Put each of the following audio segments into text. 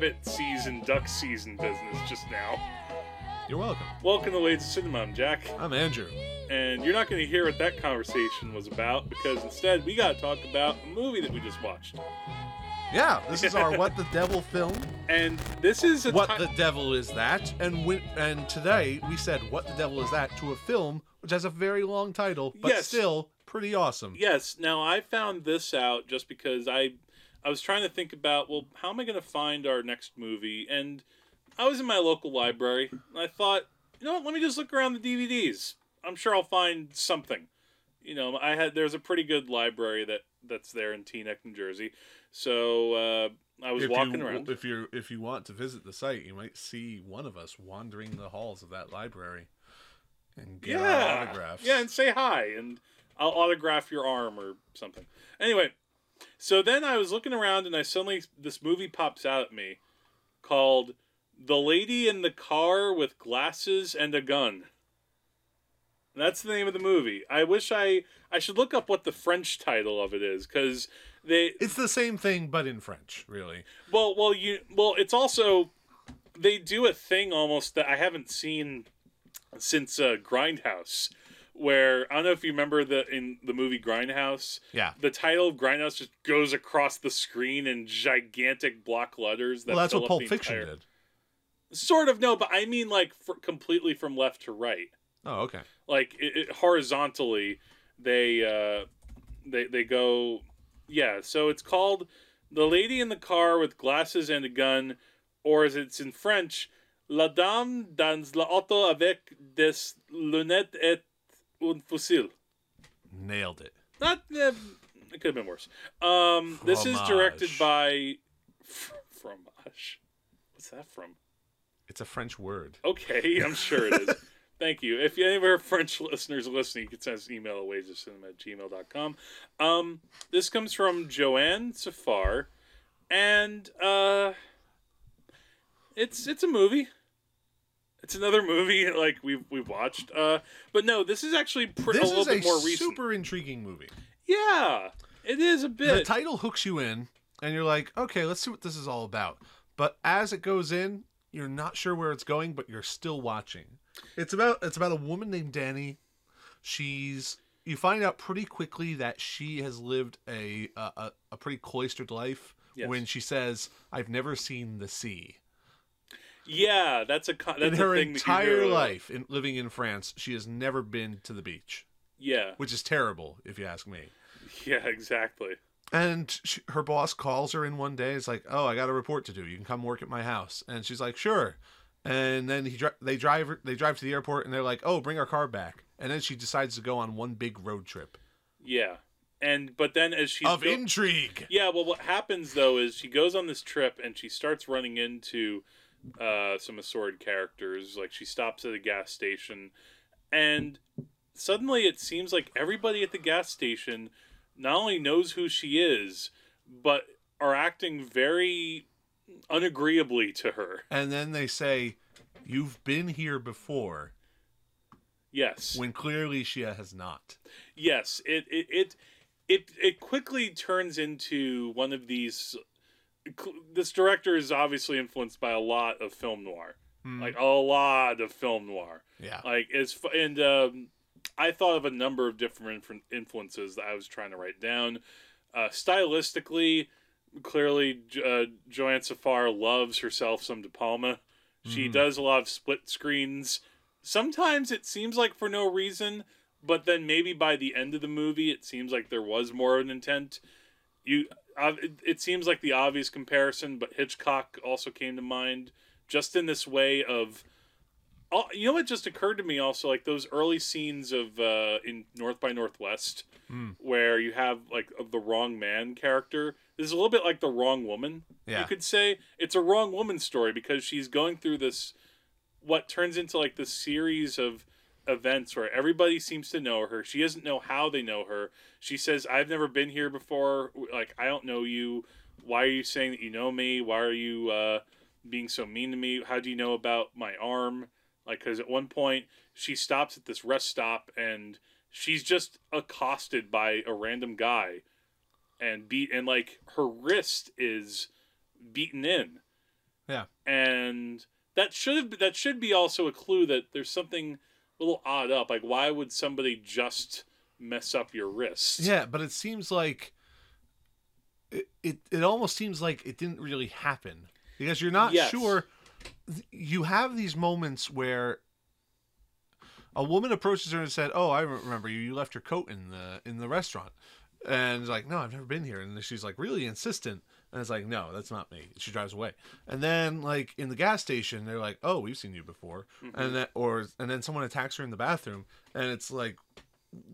rabbit season, duck season business just now. You're welcome. Welcome to Wages of Cinema. I'm Jack, I'm Andrew. and you're not going to hear what that conversation was about because instead we got to talk about a movie that we just watched. Yeah, this is our What the Devil film. And this is a What ti- the Devil is that? And and today we said What the Devil is that to a film which has a very long title, but Yes. still pretty awesome. Yes. Now I found this out just because I I was trying to think about well how am I going to find our next movie? And I was in my local library and I thought you know what let me just look around the DVDs I'm sure I'll find something. You know I had there's a pretty good library that that's there in Teaneck New Jersey. So uh, I was if walking you, around. If you if you want to visit the site, you might see one of us wandering the halls of that library and get yeah. autographs. yeah and say hi and I'll autograph your arm or something. Anyway so then I was looking around and I suddenly this movie pops out at me called The Lady in the Car with Glasses and a Gun. That's the name of the movie. I wish I I should look up what the French title of it is cuz they It's the same thing, but in French, really. well well you well it's also they do a thing almost that I haven't seen since uh, Grindhouse where I don't know if you remember the in the movie Grindhouse Yeah. the title of Grindhouse just goes across the screen in gigantic block letters. That Well, that's what Pulp Fiction entire- did. Sort of no, but I mean like completely from left to right, Oh, okay. like it, it, horizontally. They uh, they they go yeah. So it's called the lady in the car with glasses and a gun, or as it's in French, la dame dans l'auto avec des lunettes et un fusil. Nailed it. Not uh, it could have been worse. Um, this is directed by F- fromage. What's that from? It's a French word. Okay, I'm sure it is. Thank you. If any of our French listeners are listening, you can send us an email at wagesofcinema at gmail.com. Um, this comes from Joann Sfar, and uh, it's it's a movie. It's another movie like we've we've watched. Uh, but no, this is actually pr- a This little is a more recent. super intriguing movie. Yeah, it is a bit. The title hooks you in, and you're like, okay, let's see what this is all about. But as it goes in, you're not sure where it's going, but you're still watching. It's about it's about a woman named Danny. She's you find out pretty quickly that she has lived a a, a, a pretty cloistered life. Yes. When she says, "I've never seen the sea." Yeah, that's a con- that's in her a thing entire life, in, living in France, she has never been to the beach, Yeah, which is terrible, if you ask me. yeah, exactly. And she, her boss calls her in one day. It's like, "Oh, I got a report to do. You can come work at my house." And she's like, "Sure." And then he dri- they drive they drive to the airport, and they're like, "Oh, bring our car back." And then she decides to go on one big road trip Yeah, and but then as she of go- intrigue. yeah, well, what happens though is she goes on this trip and she starts running into uh, some assorted characters. Like she stops at a gas station, and suddenly it seems like everybody at the gas station not only knows who she is, but are acting very unagreeably to her. And then they say, "You've been here before," Yes. when clearly she has not. Yes, it it it it, it quickly turns into one of these. This director is obviously influenced by a lot of film noir, Hmm. like a lot of film noir. Yeah. Like it's and um, I thought of a number of different influences that I was trying to write down. Uh, stylistically, clearly, uh, Joann Sfar loves herself some De Palma. She Mhm. does a lot of split screens. Sometimes it seems like for no reason, but then maybe by the end of the movie, it seems like there was more of an intent. You, uh, it, it seems like the obvious comparison, but Hitchcock also came to mind, just in this way of Oh, you know what just occurred to me also like those early scenes of uh in North by Northwest Hmm. where you have like of the wrong man character. This is a little bit like the wrong woman. Yeah. You could say it's a wrong woman story because she's going through this what turns into like this series of events where everybody seems to know her. She doesn't know how they know her. She says, "I've never been here before. Like I don't know you. Why are you saying that you know me? Why are you uh being so mean to me? How do you know about my arm?" Like, because at one point she stops at this rest stop and she's just accosted by a random guy, and beat and like her wrist is beaten in, Yeah. and that should have that should be also a clue that there's something little odd up. Like, why would somebody just mess up your wrist? Yeah, but it seems like it, it it almost seems like it didn't really happen because you're not Yes. sure you have these moments where a woman approaches her and said, "Oh, I remember you. You left your coat in the in the restaurant." And like, "No, I've never been here." And she's like really insistent. And it's like, "No, that's not me." She drives away. And then like in the gas station, they're like, "Oh, we've seen you before." And then or and then someone attacks her in the bathroom and it's like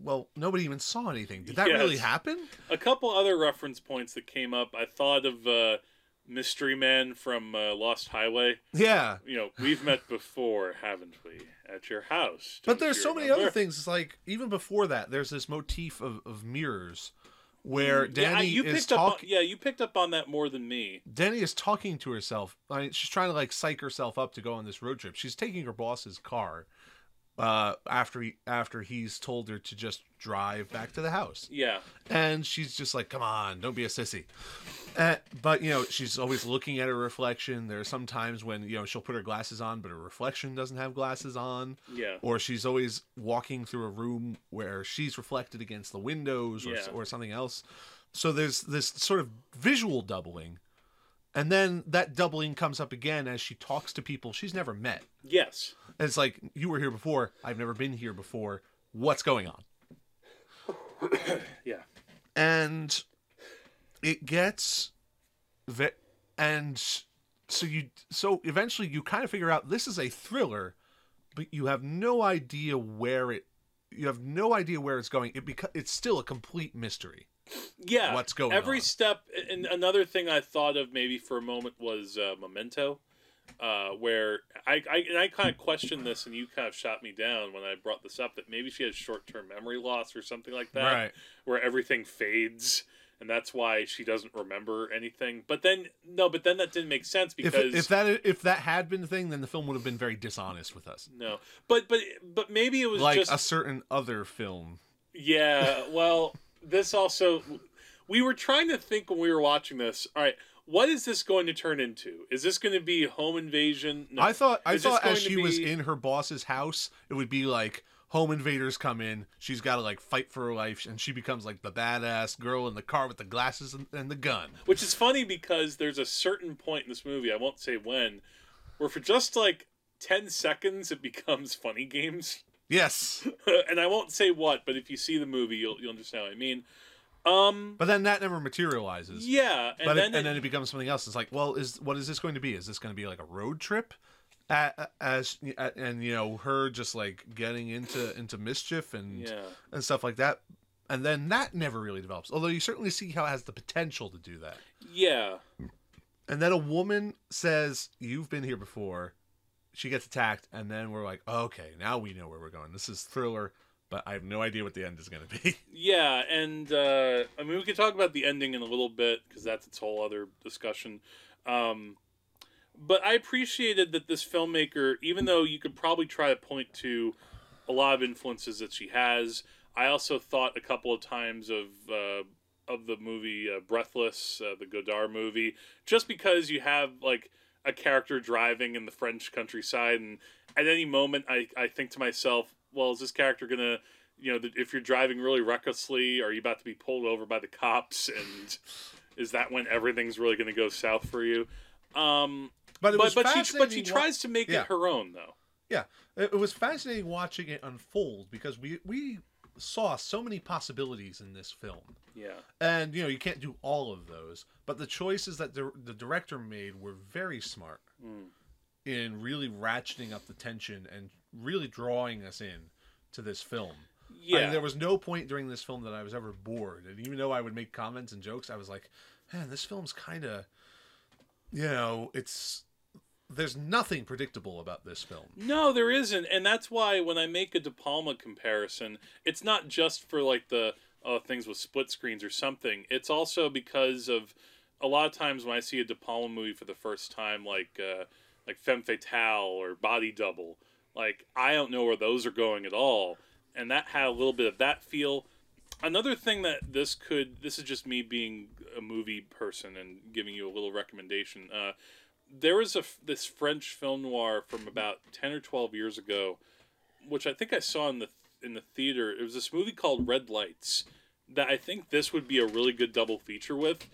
well, nobody even saw anything. Did that really happen? A couple other reference points that came up. I thought of uh, Mystery Man from uh, Lost Highway. Yeah. You know, we've met before, haven't we? At your house. But there's you so many other things. It's like even before that, there's this motif of, of mirrors where mm, Yeah, I- Danny you is picked up. On, talking. yeah, you picked up on that more than me. Danny is talking to herself. I mean, she's trying to like psych herself up to go on this road trip. She's taking her boss's car uh, after he after he's told her to just drive back to the house, Yeah, and she's just like, "Come on, don't be a sissy." Uh, but you know, she's always looking at her reflection. There are some times when you know she'll put her glasses on, but her reflection doesn't have glasses on. yeah, or she's always walking through a room where she's reflected against the windows or, Yeah. or something else. So there's this sort of visual doubling. And then that doubling comes up again as she talks to people she's never met. yes. And it's like, you were here before. I've never been here before. What's going on? Yeah. and it gets ve- and so you so eventually you kind of figure out this is a thriller but you have no idea where it you have no idea where it's going it beca- it's still a complete mystery Yeah. What's going on? Every on. step. And another thing I thought of maybe for a moment was uh, Memento, uh, where I, I and I kind of questioned this, and you kind of shot me down when I brought this up that maybe she has short-term memory loss or something like that, right. where everything fades. And that's why she doesn't remember anything. But then, no, but then that didn't make sense if, because if that if that had been the thing then the film would have been very dishonest with us no, but but but maybe it was like just a certain other film Yeah, well, this also we were trying to think when we were watching this. All right, what is this going to turn into? Is this going to be home invasion? No. I thought I Is thought as she was in her boss's house, it would be like home invaders come in. She's got to like fight for her life, and she becomes like the badass girl in the car with the glasses and, and the gun. Which is funny because there's a certain point in this movie, I won't say when, where for just like 10 seconds it becomes funny games. Yes, and I won't say what, but if you see the movie, you'll you'll understand what I mean. Um but then that never materializes. yeah, and but then it, and then it becomes something else. It's like, well, is what is this going to be? Is this going to be like a road trip? As and you know her just like getting into into mischief and yeah. and stuff like that, and then that never really develops. Although you certainly see how it has the potential to do that. Yeah. And then a woman says, You've been here before. She gets attacked, and then we're like, Okay, now we know where we're going. This is thriller, but I have no idea what the end is going to be. Yeah, and uh, I mean, we could talk about the ending in a little bit because that's its whole other discussion. Um, but I appreciated that this filmmaker, even though you could probably try to point to a lot of influences that she has, I also thought a couple of times of uh, of the movie uh, Breathless, uh, the Godard movie, just because you have like a character driving in the French countryside, and at any moment, I I think to myself, well, is this character gonna you know, if you're driving really recklessly, are you about to be pulled over by the cops? And is that when everything's really going to go south for you? Um, But it but was but she but she tries to make Yeah. it her own though. Yeah, it, it was fascinating watching it unfold because we we saw so many possibilities in this film. Yeah, And you know, you can't do all of those, but the choices that the, the director made were very smart Mm. in really ratcheting up the tension and really drawing us in to this film. I yeah. mean, there was no point during this film that I was ever bored, and even though I would make comments and jokes, I was like, "Man, this film's kind of, you know, it's there's nothing predictable about this film." No, there isn't, and that's why when I make a De Palma comparison, it's not just for like the uh, things with split screens or something. It's also because of a lot of times when I see a De Palma movie for the first time, like uh, like Femme Fatale or Body Double, like I don't know where those are going at all, and that had a little bit of that feel. Another thing that this could this is just me being a movie person and giving you a little recommendation. Uh, there was a this French film noir from about ten or twelve years ago, which I think I saw in the in the theater. It was this movie called Red Lights that I think this would be a really good double feature with.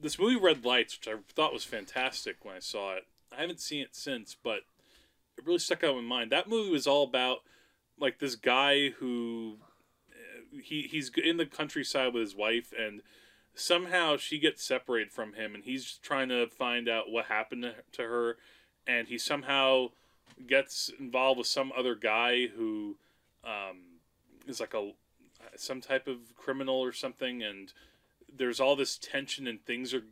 This movie Red Lights, which I thought was fantastic when I saw it. I haven't seen it since, but it really stuck out in my mind. That movie was all about like this guy who uh, he he's in the countryside with his wife and somehow she gets separated from him and he's trying to find out what happened to- to her and he somehow gets involved with some other guy who um, is like a some type of criminal or something and there's all this tension and things are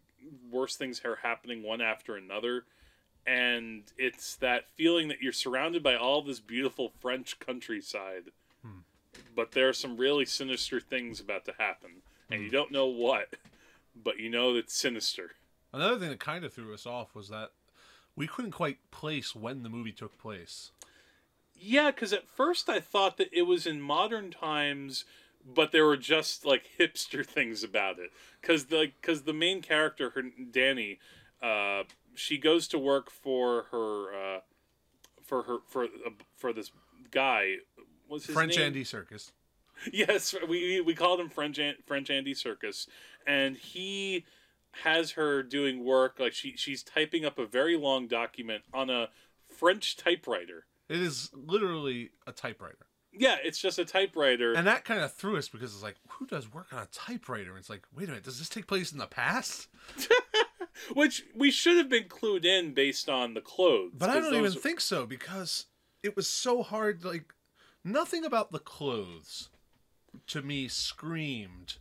worse things are happening one after another and it's that feeling that you're surrounded by all this beautiful french countryside Hmm. but there are some really sinister things about to happen and you don't know what but you know it's sinister Another thing that kind of threw us off was that we couldn't quite place when the movie took place. Yeah, because at first I thought that it was in modern times, but there were just like hipster things about it. Because the because the main character, her Danny, uh, she goes to work for her uh, for her for uh, for this guy. What's his French name? Andy Serkis. Yes, we we called him French An- French Andy Serkis, and he has her doing work like she she's typing up a very long document on a French typewriter. It is literally a typewriter. Yeah, it's just a typewriter. And that kind of threw us because it's like, who does work on a typewriter? It's like, wait a minute, does this take place in the past? Which we should have been clued in based on the clothes. But I don't even those- think so because it was so hard. Like, nothing about the clothes to me screamed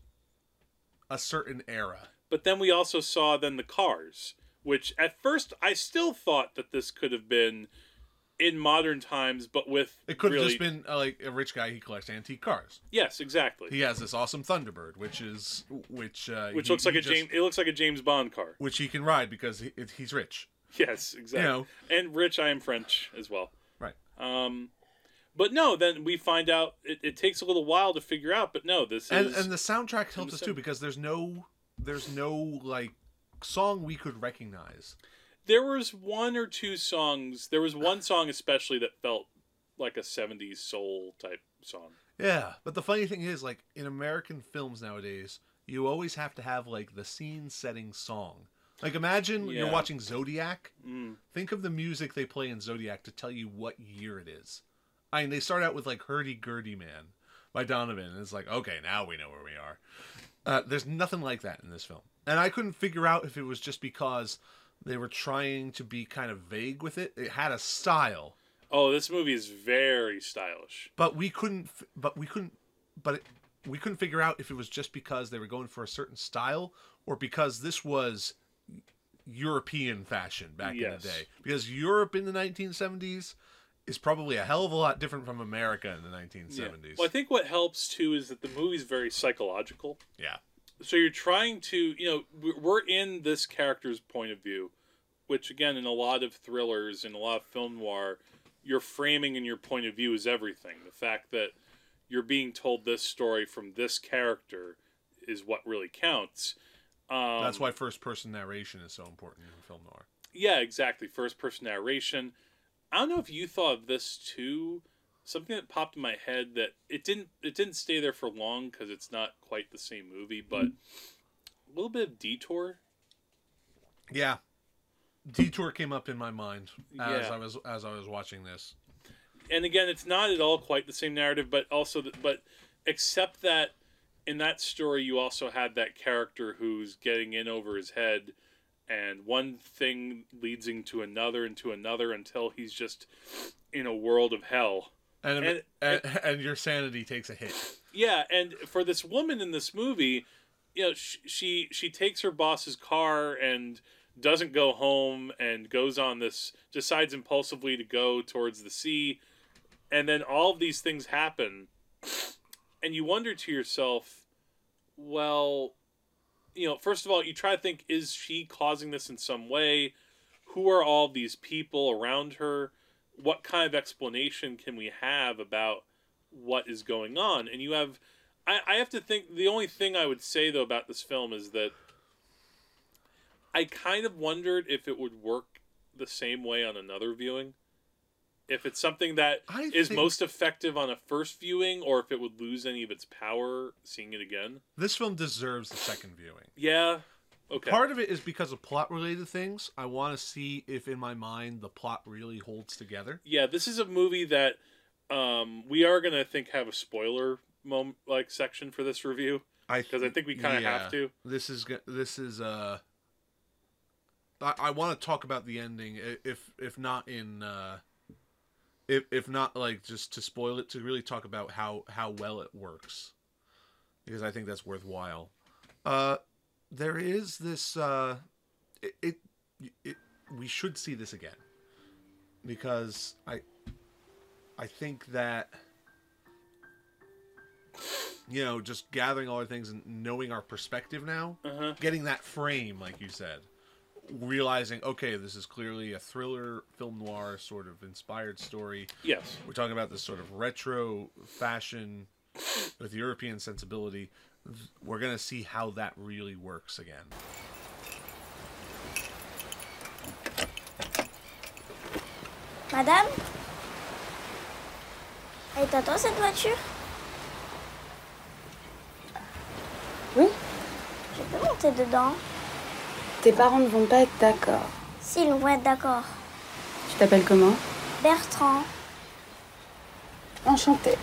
a certain era. But then we also saw then the cars, which at first I still thought that this could have been in modern times, but with It could have really, just been uh, like a rich guy. He collects antique cars. yes, exactly. He has this awesome Thunderbird, which is which uh, which he- looks like a just- James. It looks like a James Bond car. which he can ride because he, he's rich. Yes, exactly. You know. And rich, I am French as well. Right. Um, but no, then we find out it, it takes a little while to figure out. But no, this And is and the soundtrack helps us too because there's no there's no like song we could recognize. There was one or two songs. There was one song especially that felt like a '70s soul type song. Yeah, but the funny thing is, like in American films nowadays, you always have to have like the scene-setting song. Like imagine you're watching Zodiac. Mm. Think of the music they play in Zodiac to tell you what year it is. I mean, they start out with like "Hurdy Gurdy Man" by Donovan, and it's like, okay, now we know where we are. Uh, there's nothing like that in this film, and I couldn't figure out if it was just because they were trying to be kind of vague with it. It had a style, Oh, this movie is very stylish. but we couldn't but we couldn't but it, we couldn't figure out if it was just because they were going for a certain style or because this was European fashion back in the day because Europe in the 1970s is probably a hell of a lot different from America in the 1970s. Well, I think what helps too is that the movie's very psychological. yeah. So you're trying to you know we- we're in this character's point of view which again in a lot of thrillers and a lot of film noir your framing and your point of view is everything. The fact that you're being told this story from this character is what really counts. Um, That's why first person narration is so important in film noir. yeah exactly. First person narration. I don't know if you thought of this too something that popped in my head that it didn't it didn't stay there for long because it's not quite the same movie but mm-hmm. a little bit of detour Yeah. Detour came up in my mind as Yeah. I was as I was watching this. and again it's not at all quite the same narrative but also th- but except that in that story you also had that character who's getting in over his head and one thing leads into another and to another until he's just in a world of hell And And- and, and, your sanity takes a hit. yeah and for this woman in this movie you know sh- she she takes her boss's car and doesn't go home and goes on this decides impulsively to go towards the sea. And then all of these things happen. And you wonder to yourself well you know first of all you try to think is she causing this in some way? Who are all these people around her what kind of explanation can we have about what is going on and you have I, I have to think the only thing i would say though about this film is that i kind of wondered if it would work the same way on another viewing. If it's something that I is think most effective on a first viewing, or if it would lose any of its power seeing it again. this film deserves the second viewing. Yeah. Okay. Part of it is because of plot related things. I want to see if in my mind the plot really holds together. yeah, this is a movie that um, we are gonna I think have a spoiler moment like section for this review I because I think we kind of have to. This is this is uh. I, I want to talk about the ending, if if not in, uh, if if not like just to spoil it, to really talk about how how well it works, because I think that's worthwhile. Uh, there is this. Uh, it, it, it we should see this again, because I, I think that you know, just gathering all our things and knowing our perspective now, Uh huh. getting that frame, like you said, realizing, okay, this is clearly a thriller, film noir sort of inspired story. Yes. We're talking about this sort of retro fashion with European sensibility. We're going to see how that really works again. Madame? Elle est à toi cette voiture? Oui Je peux monter dedans Tes parents ne vont pas être d'accord. S'ils vont être d'accord. Tu t'appelles comment? Bertrand, Enchantée.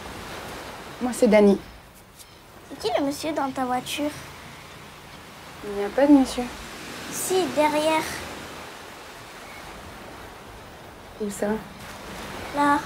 Moi, c'est Dani. C'est qui le monsieur dans ta voiture Il n'y a pas de monsieur. Si, derrière, Où ça? Là.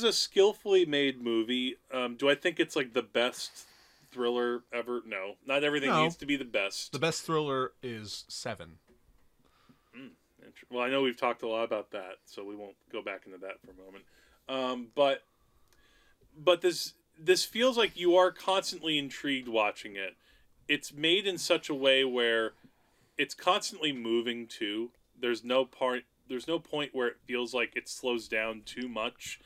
Is a skillfully made movie. Um, do I think it's like the best thriller ever? No, not everything No. needs to be the best. The best thriller is Seven. Int- Well, I know we've talked a lot about that, so we won't go back into that for a moment. Um, but but this this feels like you are constantly intrigued watching it. It's made in such a way where it's constantly moving too. There's no part there's no point where it feels like it slows down too much.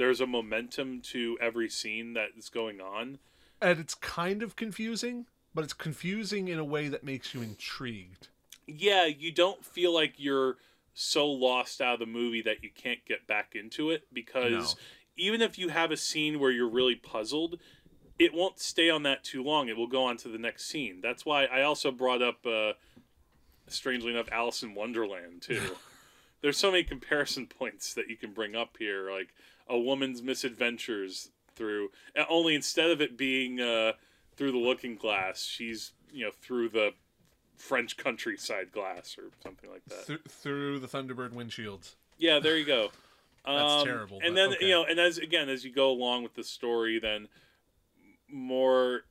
There's a momentum to every scene that is going on. And it's kind of confusing, but it's confusing in a way that makes you intrigued. yeah, you don't feel like you're so lost out of the movie that you can't get back into it because No. even if you have a scene where you're really puzzled, it won't stay on that too long. It will go on to the next scene. That's why I also brought up, uh, strangely enough, Alice in Wonderland too. There's so many comparison points that you can bring up here, like a woman's misadventures through. Only instead of it being uh, through the looking glass, she's you know through the French countryside glass or something like that. Th- through the Thunderbird windshields. Yeah, there you go. That's Um, terrible, And then okay. you know, and as again as you go along with the story, then more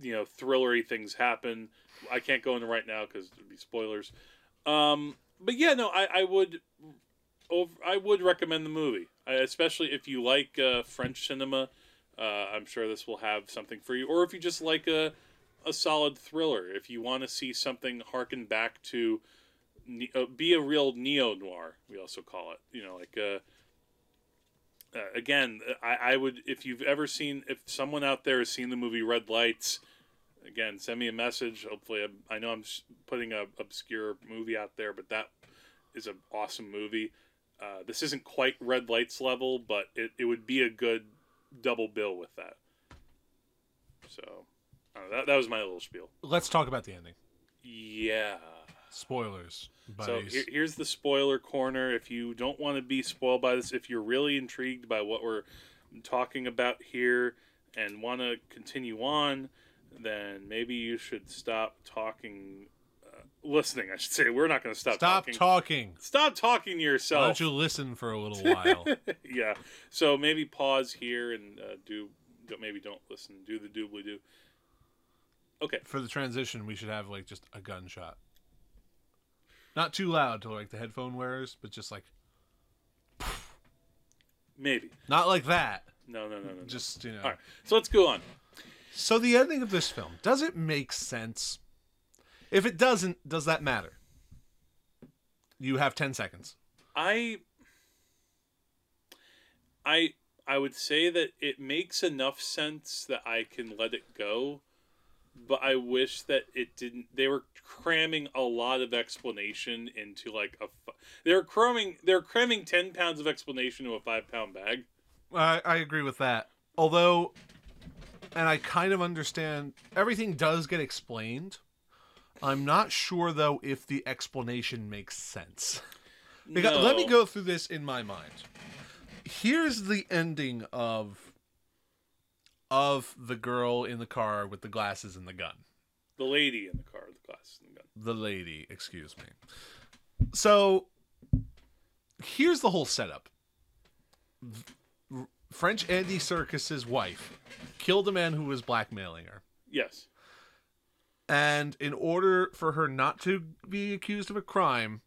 you know thrillery things happen. I can't go into right now because there'd be spoilers. Um, but yeah, no, I, I would over, I would recommend the movie, I, especially if you like uh, French cinema. Uh, I'm sure this will have something for you, or if you just like a a solid thriller. If you want to see something harken back to uh, be a real neo noir, we also call it. You know, like uh, uh, again, I, I would if you've ever seen if someone out there has seen the movie Red Lights. Again, send me a message. Hopefully, I'm, I know I'm putting a obscure movie out there, but that is an awesome movie. Uh, this isn't quite Red Lights level, but it, it would be a good double bill with that. So, uh, that, that was my little spiel. Let's talk about the ending. Yeah. Spoilers, So here, here's the spoiler corner. If you don't want to be spoiled by this, if you're really intrigued by what we're talking about here and want to continue on, then maybe you should stop talking, listening. I should say. We're not going to stop, Stop talking. talking. stop talking to Why yourself. don't you listen for a little while? yeah. So maybe pause here and uh, do. Maybe don't listen. Do the doobly doo. Okay. For the transition, we should have like just a gunshot. Not too loud to like the headphone wearers, but just like Maybe. not like that. No, no, no, no. no. Just you know. All right. So let's go on. So the ending of this film does it make sense? If it doesn't, does that matter? You have ten seconds. I I I would say that it makes enough sense that I can let it go, but I wish that it didn't. They were cramming a lot of explanation into like a. They were cramming. They're cramming ten pounds of explanation into a five pound bag. I, I agree with that. Although, and I kind of understand everything does get explained. I'm not sure though if the explanation makes sense. Because, Let me go through this in my mind. Here's the ending of of the girl in the car with the glasses and the gun. The lady in the car, with the glasses and the gun. The lady, excuse me. So here's the whole setup. French Andy Serkis's wife killed a man who was blackmailing her. Yes. And in order for her not to be accused of a crime,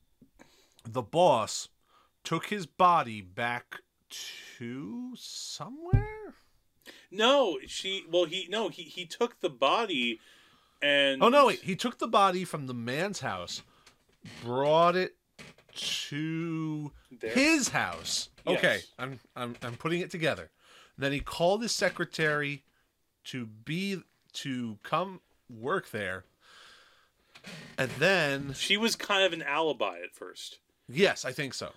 the boss took his body back to somewhere? No, she. Well, he no. He he took the body, and Oh no, wait. He took the body from the man's house, brought it to There. his house. Okay, I'm I'm I'm putting it together. Then he called his secretary to be to come work there. And then She was kind of an alibi at first. yes, I think so.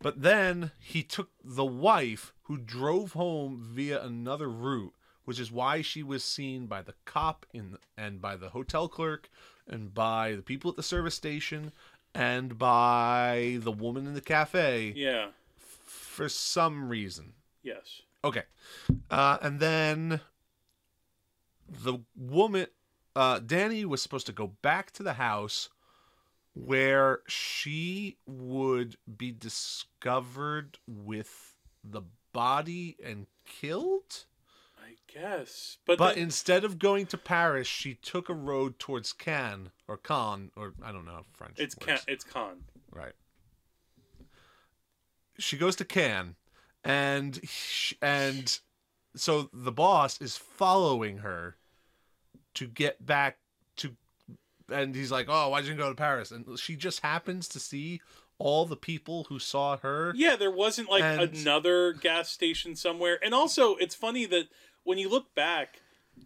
But then he took the wife who drove home via another route, which is why she was seen by the cop in and by the hotel clerk and by the people at the service station and by the woman in the cafe Yeah. for some reason. Yes. Okay. Uh, and then the woman, uh, Danny was supposed to go back to the house where she would be discovered with the body and killed. I guess, but, But then- instead of going to Paris, she took a road towards Cannes or Cannes or I don't know how French. it's con- it's con. Right. She goes to Cannes, and and so the boss is following her to get back to, and he's like, "Oh, why didn't you go to Paris?" And she just happens to see all the people who saw her. Yeah, there wasn't like And- another gas station somewhere. And also, it's funny that when you look back,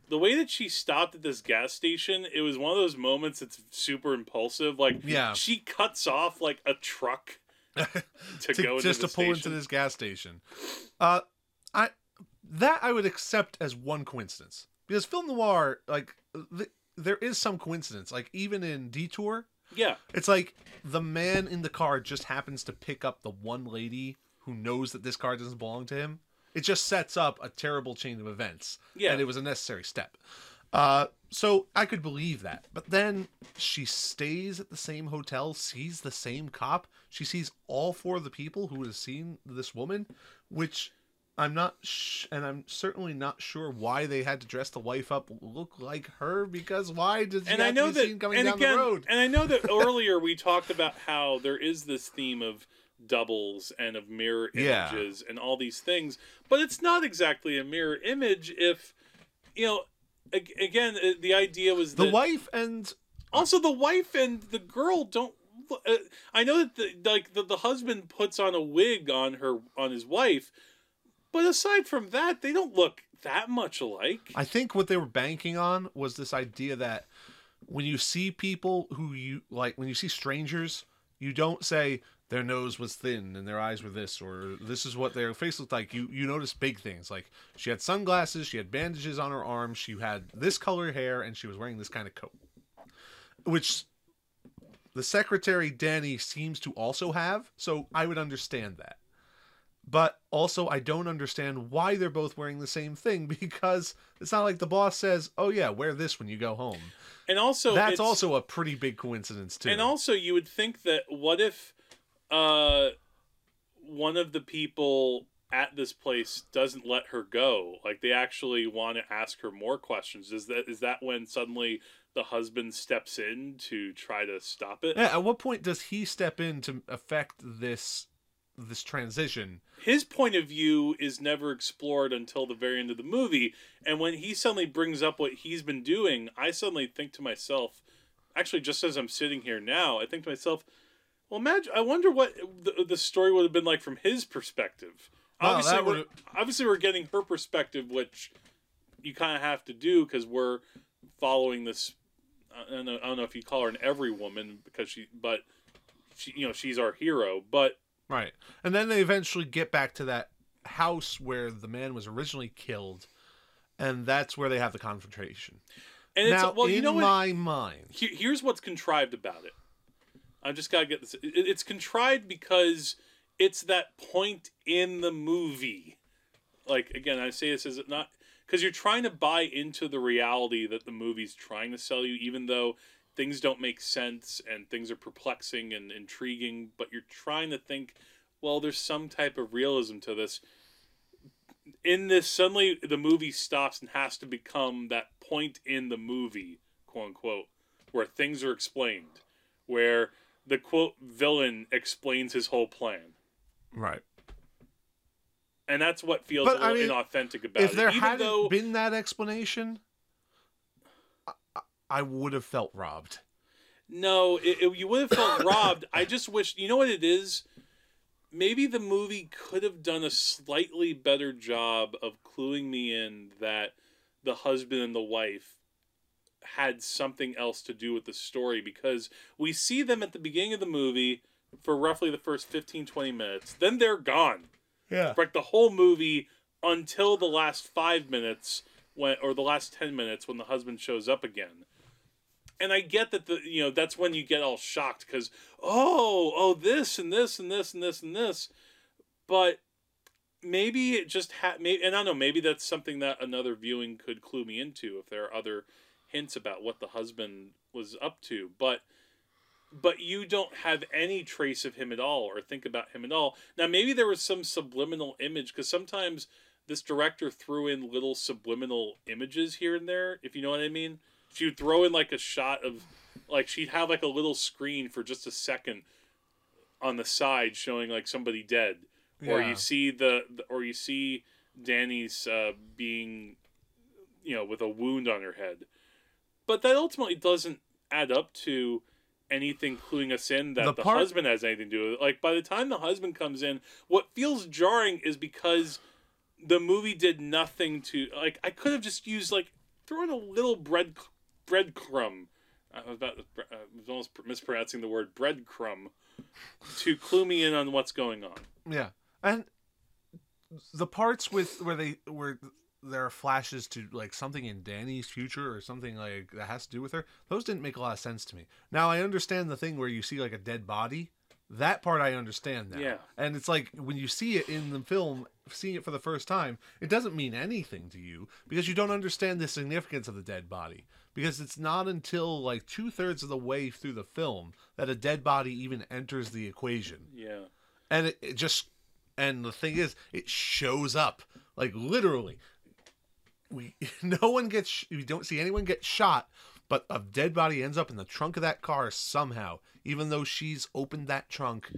the way that she stopped at this gas station, it was one of those moments that's super impulsive. Like, Yeah. she cuts off like a truck to, to- go into just to pull into this gas station. Uh, I that I would accept as one coincidence because film noir, like th- there is some coincidence. Like even in Detour, Yeah, It's like the man in the car just happens to pick up the one lady who knows that this car doesn't belong to him. It just sets up a terrible chain of events. Yeah. And it was a necessary step. Uh, so I could believe that. But then she stays at the same hotel, sees the same cop. She sees all four of the people who have seen this woman, which I'm not, sh- and I'm certainly not sure why they had to dress the wife up look like her. Because why does she and I have know that, coming and down again, the road? and I know that earlier we talked about how there is this theme of doubles and of mirror Yeah. images and all these things, but it's not exactly a mirror image. If you know, again, uh, the idea was The wife and also the wife and the girl don't. Uh, I know that the like the, the husband puts on a wig on her on his wife, but aside from that, they don't look that much alike. I think what they were banking on was this idea that when you see people who you like, when you see strangers, you don't say their nose was thin and their eyes were this, or this is what their face looked like. You you notice big things like she had sunglasses, she had bandages on her arms, she had this color hair, and she was wearing this kind of coat, which the secretary Danny seems to also have. So I would understand that. But also, I don't understand why they're both wearing the same thing because it's not like the boss says, "Oh yeah, wear this when you go home." And also, That's also a pretty big coincidence too. And also, you would think that what if uh, one of the people at this place doesn't let her go. Like they actually want to ask her more questions. Is that is that when suddenly the husband steps in to try to stop it? Yeah, at what point does he step in to affect this this transition? his point of view is never explored until the very end of the movie. And when he suddenly brings up what he's been doing, I suddenly think to myself, actually, just as I'm sitting here now, I think to myself, well, imagine, I wonder what the, the story would have been like from his perspective. Wow, obviously, we're, obviously, we're getting her perspective, which you kind of have to do because we're following this. I don't, know, I don't know if you call her an every woman because she, but she, you know, she's our hero. But Right. And then they eventually get back to that house where the man was originally killed, and that's where they have the confrontation. and it's now, well, in you know what? my mind, Here, here's what's contrived about it. I just gotta get this. It, it's contrived because it's that point in the movie. Like again, I say this as not because you're trying to buy into the reality that the movie's trying to sell you, even though things don't make sense and things are perplexing and intriguing. But you're trying to think, well, there's some type of realism to this. In this, suddenly the movie stops and has to become that point in the movie, quote unquote, where things are explained, where the quote villain explains his whole plan, right. and that's what feels But, a little I mean, inauthentic about If it. If there Even hadn't though, been that explanation, I- would have felt robbed. no, it, it- you would have felt robbed. I just wish you know what it is. Maybe the movie could have done a slightly better job of cluing me in that the husband and the wife had something else to do with the story because we see them at the beginning of the movie for roughly the first 15 20 minutes then they're gone Yeah. like the whole movie until the last five minutes when or the last 10 minutes when the husband shows up again and i get that the you know that's when you get all shocked because oh oh this and this and this and this and this. But maybe it just had maybe and i don't know maybe that's something that another viewing could clue me into if there are other hints about what the husband was up to. But but you don't have any trace of him at all or think about him at all. Now maybe there was some subliminal image because sometimes this director threw in little subliminal images here and there if you know what i mean she would throw in like a shot of like she'd have like a little screen for just a second on the side showing like somebody dead or you see the, the or you see danny's uh, being you know with a wound on her head but that ultimately doesn't add up to anything cluing us in that The the, part- husband has anything to do with it. Like by the time the husband comes in, what feels jarring is because the movie did nothing to like. I could have just used like throw in a little bread breadcrumb. I was about uh, I was almost mispronouncing the word breadcrumb to clue me in on what's going on. Yeah, and the parts with where they where there are flashes to like something in Danny's future or something like that has to do with her. Those didn't make a lot of sense to me. Now I understand the thing where you see like a dead body. That part I understand now. Yeah. And it's like when you see it in the film, seeing it for the first time, it doesn't mean anything to you because you don't understand the significance of the dead body. Because it's not until like two thirds of the way through the film that a dead body even enters the equation Yeah. and it, it just and the thing is it shows up like literally we no one gets we don't see anyone get shot but a dead body ends up in the trunk of that car somehow even though she's opened that trunk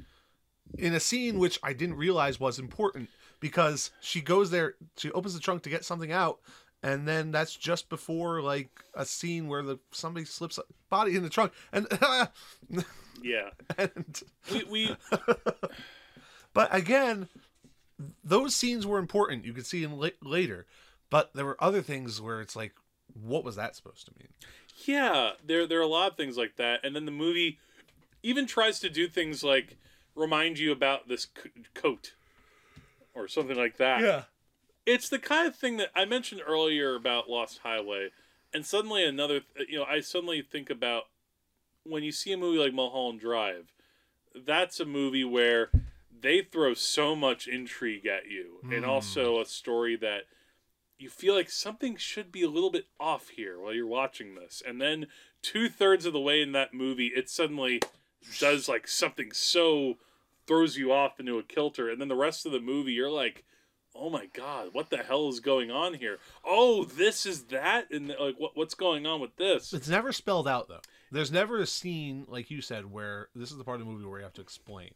in a scene which i didn't realize was important because she goes there she opens the trunk to get something out and then that's just before like a scene where the somebody slips a body in the trunk and Yeah. and We, we But again, those scenes were important. You could see them la- later, but there were other things where it's like, what was that supposed to mean? Yeah, there there are a lot of things like that, and then the movie even tries to do things like remind you about this c- coat or something like that. It's the kind of thing that I mentioned earlier about Lost Highway, and suddenly another, you know, I suddenly think about when you see a movie like Mulholland Drive. That's a movie where they throw so much intrigue at you, and hmm. also a story that you feel like something should be a little bit off here while you're watching this, and then two thirds of the way in that movie, it suddenly does like something so throws you off into a kilter, and then the rest of the movie, you're like, oh my god, what the hell is going on here? Oh, this is that, and like what what's going on with this? It's never spelled out though. There's never a scene like you said where this is the part of the movie where you have to explain.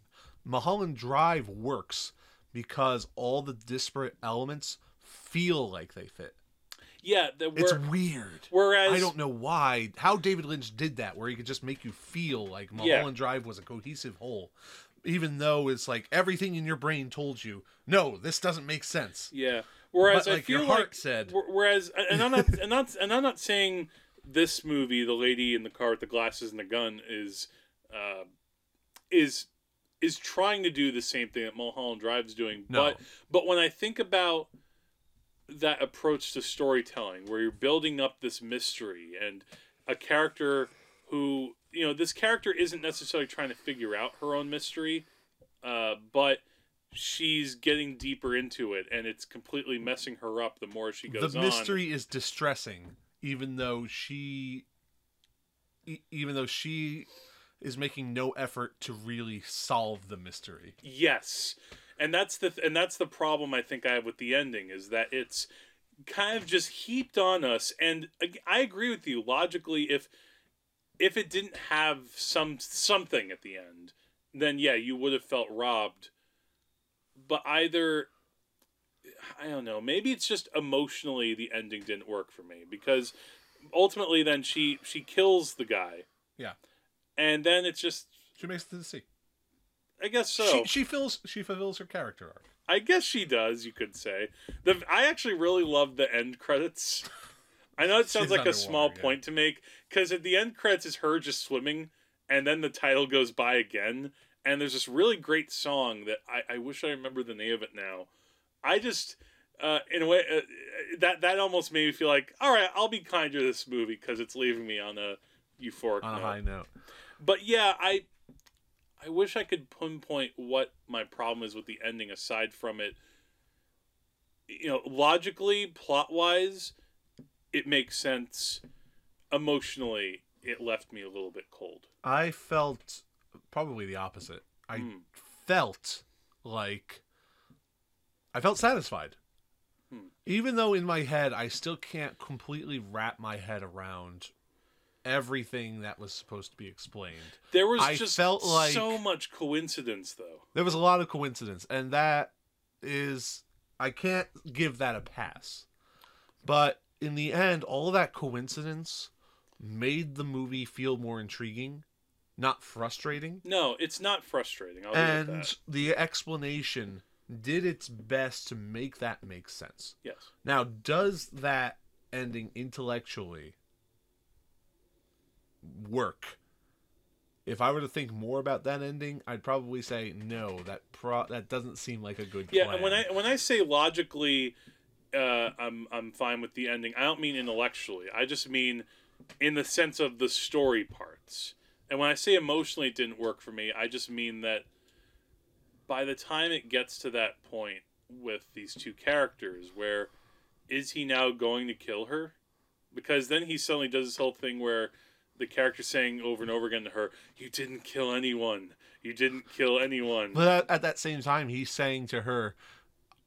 Mulholland Drive works because all the disparate elements feel like they fit. Yeah, the, It's weird. whereas I don't know why how David Lynch did that, where he could just make you feel like Mulholland Drive was a cohesive whole, even though it's like everything in your brain told you, no, this doesn't make sense. Yeah. Whereas But, like, I feel your heart like said- Whereas, and I'm not, and not, and I'm not saying this movie, the lady in the car with the glasses and the gun, is, uh, is, is trying to do the same thing that Mulholland Drive's doing. No. But, but when I think about that approach to storytelling, where you're building up this mystery and a character who, you know, this character isn't necessarily trying to figure out her own mystery, uh, but she's getting deeper into it and it's completely messing her up the more she goes the on. mystery is distressing even though she e- even though she is making no effort to really solve the mystery Yes. And that's the and that's the problem I think I have with the ending is that it's kind of just heaped on us and I agree with you logically if if it didn't have some something at the end then yeah you would have felt robbed but either I don't know maybe it's just emotionally the ending didn't work for me because ultimately then she she kills the guy yeah and then it's just she makes it to the sea I guess so she, she feels she fulfills her character arc I guess she does. You could say the. I actually really love the end credits. I know it sounds She's like a small yeah. point to make because at the end credits is her just swimming, and then the title goes by again, and there's this really great song that I, I wish I remember the name of it now. I just, uh, in a way, uh, that that almost made me feel like, all right, I'll be kind to this movie because it's leaving me on a euphoric on a note high note but yeah, I I wish I could pinpoint what my problem is with the ending aside from it. You know, logically, plot wise, it makes sense. Emotionally, it left me a little bit cold. i felt probably the opposite i Hmm. felt like i felt satisfied Hmm. even though in my head i still can't completely wrap my head around everything that was supposed to be explained There was I just felt like- so much coincidence, though. there was a lot of coincidence and that is i can't give that a pass but in the end all that coincidence made the movie feel more intriguing not frustrating No, it's not frustrating. I'll and the explanation did its best to make that make sense Yes. now does that ending intellectually work if i were to think more about that ending i'd probably say no that pro that doesn't seem like a good Yeah, plan. and when I when I say logically, uh, I'm I'm fine with the ending. I don't mean intellectually. I just mean in the sense of the story parts. And when I say emotionally, it didn't work for me. I just mean that by the time it gets to that point with these two characters, where is he now going to kill her? Because then he suddenly does this whole thing where the character saying over and over again to her, "You didn't kill anyone. You didn't kill anyone." But at, at that same time, he's saying to her,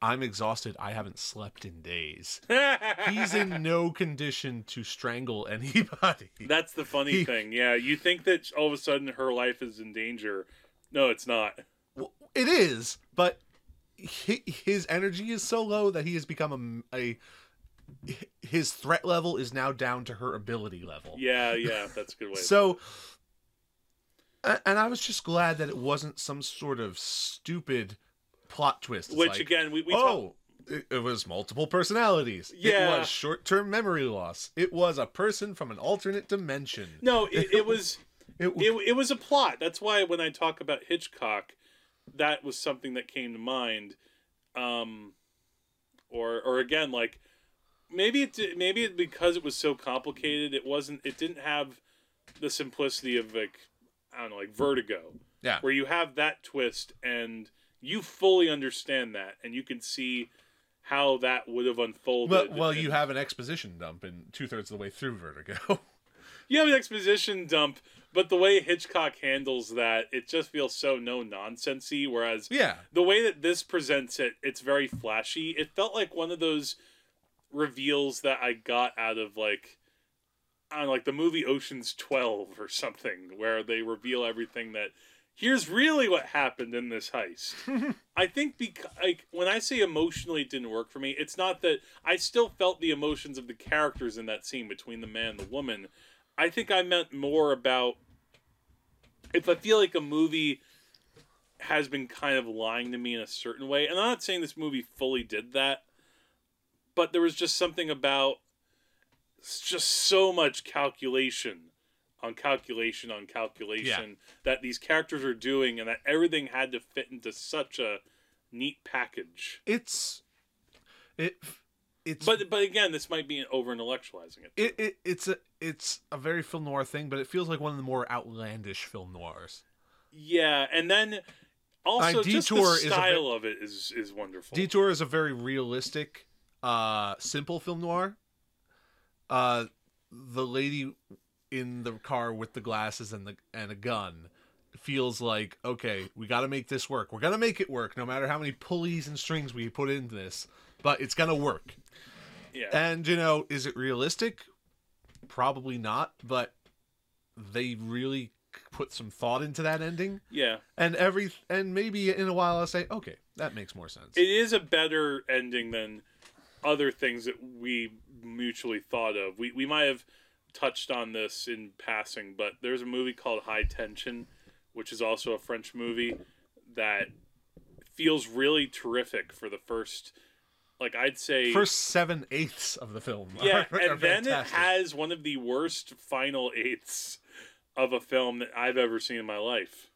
I'm exhausted. I haven't slept in days. He's in no condition to strangle anybody. That's the funny He- thing. Yeah, you think that all of a sudden her life is in danger. No, it's not. Well, It is, but hi- his energy is so low that he has become a, a his threat level is now down to her ability level. Yeah, yeah, that's a good way. So, and I was just glad that it wasn't some sort of stupid plot twist. It's Which like, again, we, we talk- oh, it, it was multiple personalities. Yeah. It was short term memory loss. It was a person from an alternate dimension. no, it, it was It, it, it was a plot. That's why when I talk about Hitchcock, that was something that came to mind. Um, or or again, like maybe it maybe it, because it was so complicated, it wasn't. It didn't have the simplicity of like I don't know, like Vertigo. yeah. where you have that twist and you fully understand that and you can see how that would have unfolded. Well, well, you have an exposition dump in two thirds of the way through Vertigo. you have an exposition dump but the way Hitchcock handles that, it just feels so no nonsensey. Whereas Yeah. the way that this presents it, it's very flashy. It felt like one of those reveals that I got out of like I like the movie Ocean's 12 or something where they reveal everything that here's really what happened in this heist. I think because like when I say emotionally it didn't work for me, it's not that I still felt the emotions of the characters in that scene between the man and the woman. I think I meant more about if I feel like a movie has been kind of lying to me in a certain way, and I'm not saying this movie fully did that, but there was just something about just so much calculation on calculation on calculation that these characters are doing, and that everything had to fit into such a neat package. It's it it's But but again, this might be over intellectualizing it. it, it it's a it's a very film noir thing, but it feels like one of the more outlandish film noirs. Yeah, and then also Uh, just the Detour is a style of it is is wonderful. Detour is a very realistic, uh, simple film noir. Uh, the lady in the car with the glasses and the and a gun feels like okay, we got to make this work. We're gonna make it work, no matter how many pulleys and strings we put into this, but it's gonna work. yeah, And you know, is it realistic? Probably not, but they really put some thought into that ending. yeah. And every and maybe in a while I'll say, okay, that makes more sense. It is a better ending than other things that we mutually thought of. We we might have touched on this in passing, but there's a movie called High Tension, which is also a French movie that feels really terrific for the first like I'd say First seven eighths of the film. yeah, are- are and then it has one of the worst final eighths of a film that I've ever seen in my life.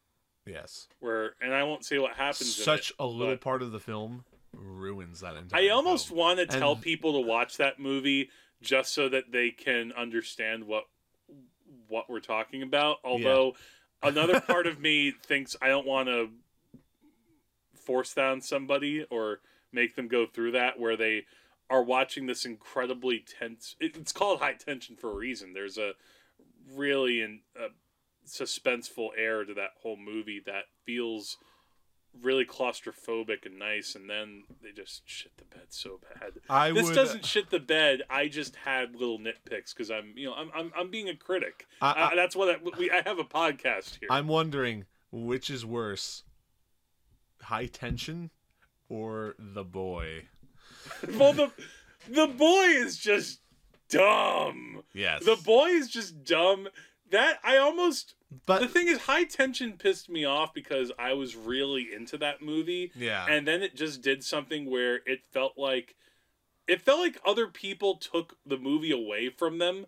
yes, Where and I won't say what happens. such it, a little part of the film ruins that entire. I almost film. want to tell And- people to watch that movie just so that they can understand what what we're talking about. Although another part of me thinks I don't want to force that on somebody or make them go through that where they are watching this incredibly tense. it- It's called high tension for a reason. There's a really in, uh, suspenseful air to that whole movie that feels really claustrophobic and nice, and then they just shit the bed so bad. I this would, doesn't shit the bed. I just had little nitpicks because I'm, you know, I'm, I'm, I'm being a critic. I- Uh, I- that's what I, we. I have a podcast here. I'm wondering which is worse, high tension or the boy. well, the the boy is just dumb. Yes, The boy is just dumb. That I almost. But the thing is, high tension pissed me off because I was really into that movie. yeah, and then it just did something where it felt like it felt like other people took the movie away from them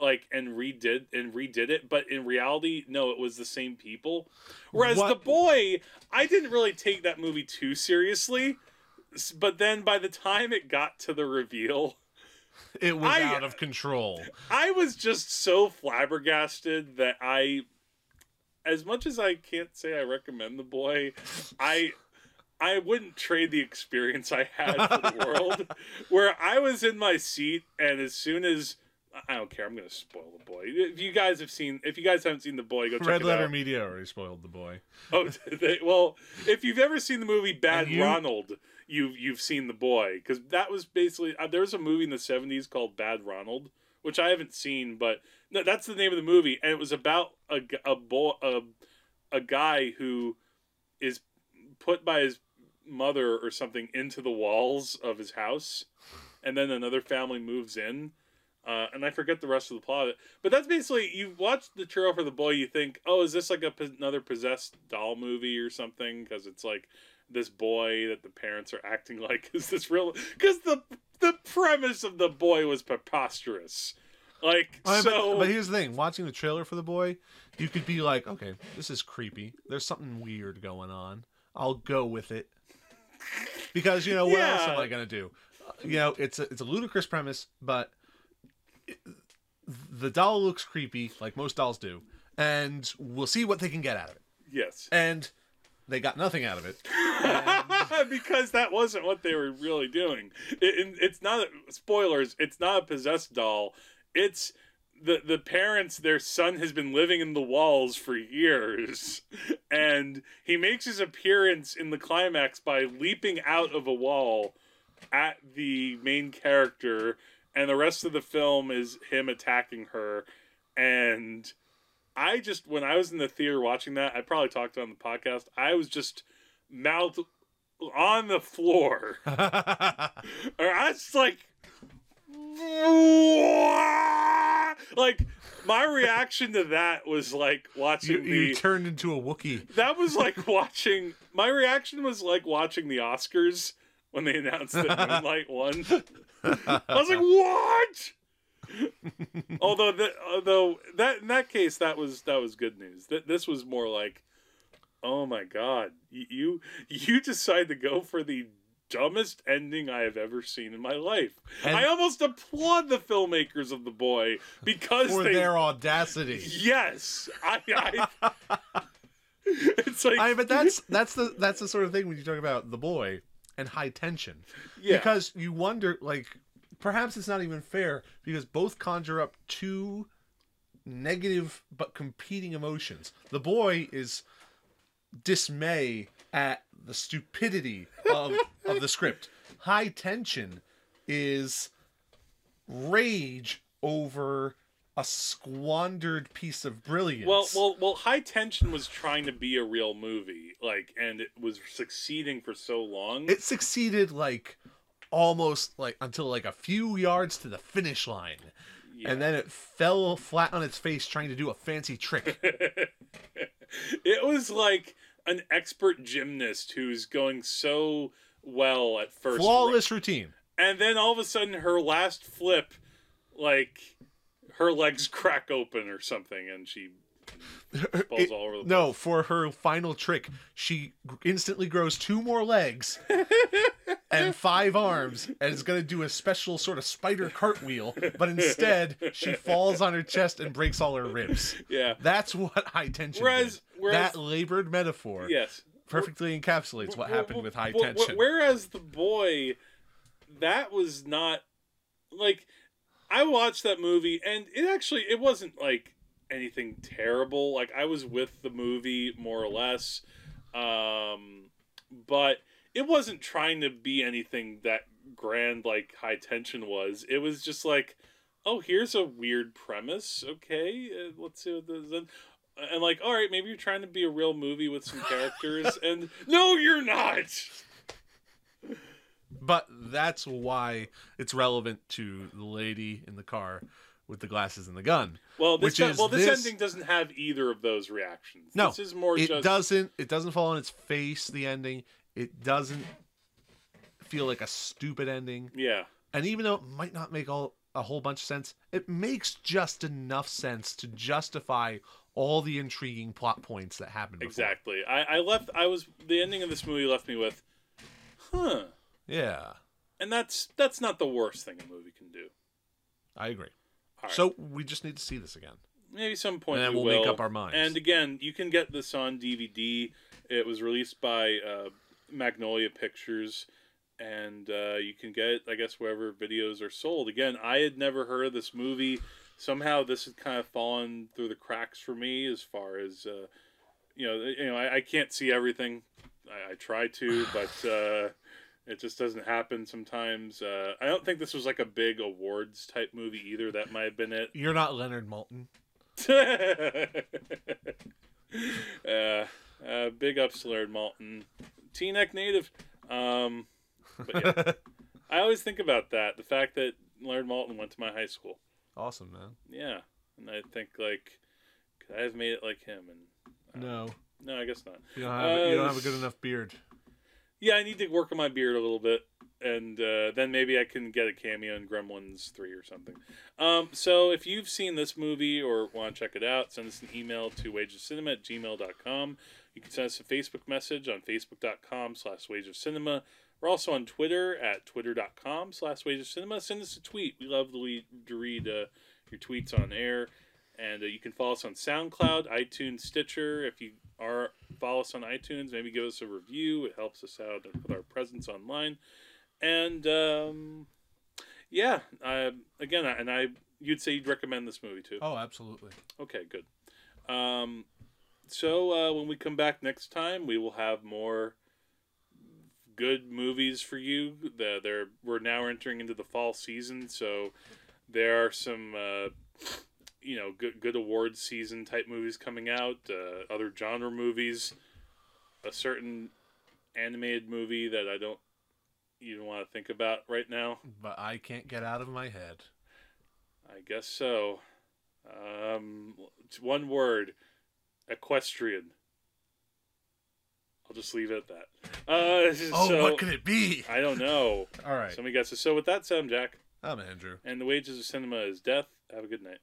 like and redid and redid it but in reality no it was the same people whereas What- the boy i didn't really take that movie too seriously but then by the time it got to the reveal it was I- out of control. I was just so flabbergasted that I, as much as I can't say I recommend the boy, I, I wouldn't trade the experience I had for the world, where I was in my seat and as soon as I don't care, I'm gonna spoil the boy. If you guys have seen, if you guys haven't seen the boy, go check Red it Letter out. Media already spoiled the boy. Oh, they, well, if you've ever seen the movie Bad you- Ronald, you've you've seen the boy because that was basically uh, there was a movie in the '70s called Bad Ronald, which I haven't seen, but no, that's the name of the movie, and it was about a a boy a, a guy who is put by his mother or something into the walls of his house, and then another family moves in. Uh, and I forget the rest of the plot. But that's basically you watch the trailer for the boy. You think, oh, is this like a another possessed doll movie or something? Because it's like this boy that the parents are acting like is this real? Because the the premise of the boy was preposterous. Like I mean, so, but, but here's the thing: watching the trailer for the boy, you could be like, okay, this is creepy. There's something weird going on. I'll go with it because you know what else am I gonna do? Uh, You know, it's a it's a ludicrous premise, but it- the doll looks creepy, like most dolls do, and we'll see what they can get out of it. yes, And they got nothing out of it. because that wasn't what they were really doing. It, it- it's not spoilers. It's not a possessed doll. It's the the parents their son has been living in the walls for years and he makes his appearance in the climax by leaping out of a wall at the main character and the rest of the film is him attacking her. And i just when i was in the theater watching that i probably talked on the podcast i was just mouth on the floor. Or I was like, like my reaction to that was like watching you the. turned into a Wookiee. that was like watching. My reaction was like watching the Oscars when they announced that Moonlight won. I was like, what? although, the, although that in that case, that was that was good news. That this was more like, oh my god, you you, you decide to go for the dumbest ending I have ever seen in my life. And- I almost applaud the filmmakers of the boy because For they their audacity. yes, I. I it's like I but that's that's the that's the sort of thing when you talk about the boy and high tension. yeah. Because you wonder like perhaps it's not even fair because both conjure up two negative but competing emotions. The boy is dismay at the stupidity of of the script. High tension is rage over a squandered piece of brilliance. Well, well, well. High Tension was trying to be a real movie, like, and it was succeeding for so long. it succeeded like almost like until like a few yards to the finish line. Yeah. And then it fell flat on its face trying to do a fancy trick. it was like an expert gymnast who's going so well at first, Flawless routine. and then all of a sudden, her last flip, like, her legs crack open or something, and she falls It- all over the no, for her final trick, she instantly grows two more legs and five arms and is going to do a special sort of spider cartwheel, but instead she falls on her chest and breaks all her ribs. Yeah. That's what high tension Whereas- whereas- that labored metaphor Yes. Perfectly encapsulates what happened with high tension. Whereas the boy, that was not like I watched that movie and it actually it wasn't like anything terrible. Like I was with the movie more or less, um, but it wasn't trying to be anything that grand like high tension was. It was just like. Oh, here's a weird premise. Okay, uh, let's see what this is and like all right maybe you're trying to be a real movie with some characters and no you're not But that's why it's relevant to the lady in the car with the glasses and the gun. well this Which is well this, this- ending doesn't have either of those reactions No, this is more it just doesn't. It doesn't fall on its face. The ending. It doesn't feel like a stupid ending. yeah And even though it might not make all a whole bunch of sense, it makes just enough sense to justify all the intriguing plot points that happened. Before. exactly I, I left i was the ending of this movie left me with huh Yeah, and that's that's not the worst thing a movie can do I agree. Right. So we just need to see this again. maybe some point And then we we'll make up our minds. And again, you can get this on DVD. It was released by uh, Magnolia Pictures, and uh, you can get it, I guess, wherever videos are sold. Again, I had never heard of this movie. Somehow, this has kind of fallen through the cracks for me as far as uh, you know. You know, I, I can't see everything. I, I try to, but. Uh, it just doesn't happen sometimes. Uh, I don't think this was like a big awards type movie either. That might have been it. You're not Leonard Maltin. uh, uh, big ups, Leonard Maltin, Teaneck native. Um, but yeah, I always think about that. The fact that Leonard Maltin went to my high school. Awesome, man. Yeah, and I think like, could I have made it like him? And No, no, I guess not. you don't have. you don't have a Uh, good enough beard. Yeah, I need to work on my beard a little bit, and uh, then maybe I can get a cameo in Gremlins Three or something. Um, so if you've seen this movie or want to check it out, send us an email to wagescinema at gmail.com. You can send us a Facebook message on facebook.com slash wagescinema. We're also on Twitter at twitter.com slash wagescinema. Send us a tweet. We love to read, to read uh, your tweets on air. And uh, you can follow us on SoundCloud, iTunes, Stitcher. If you are follow us on iTunes, maybe give us a review. It helps us out with our presence online. And um, yeah, I, again, I- and I you'd say you'd recommend this movie too. Oh, absolutely. Okay, good. Um, so uh, when we come back next time, we will have more good movies for you. The, there, we're now entering into the fall season, so there are some, uh, you know, good good awards season type movies coming out. Uh, other genre movies, a certain animated movie that I don't even want to think about right now. But I can't get out of my head. I guess so. Um, one word: equestrian. I'll just leave it at that. Uh, Oh, so, what could it be? I don't know. All right. Somebody guesses. So with that sound, Jack, I'm Andrew. and the wages of cinema is death. Have a good night.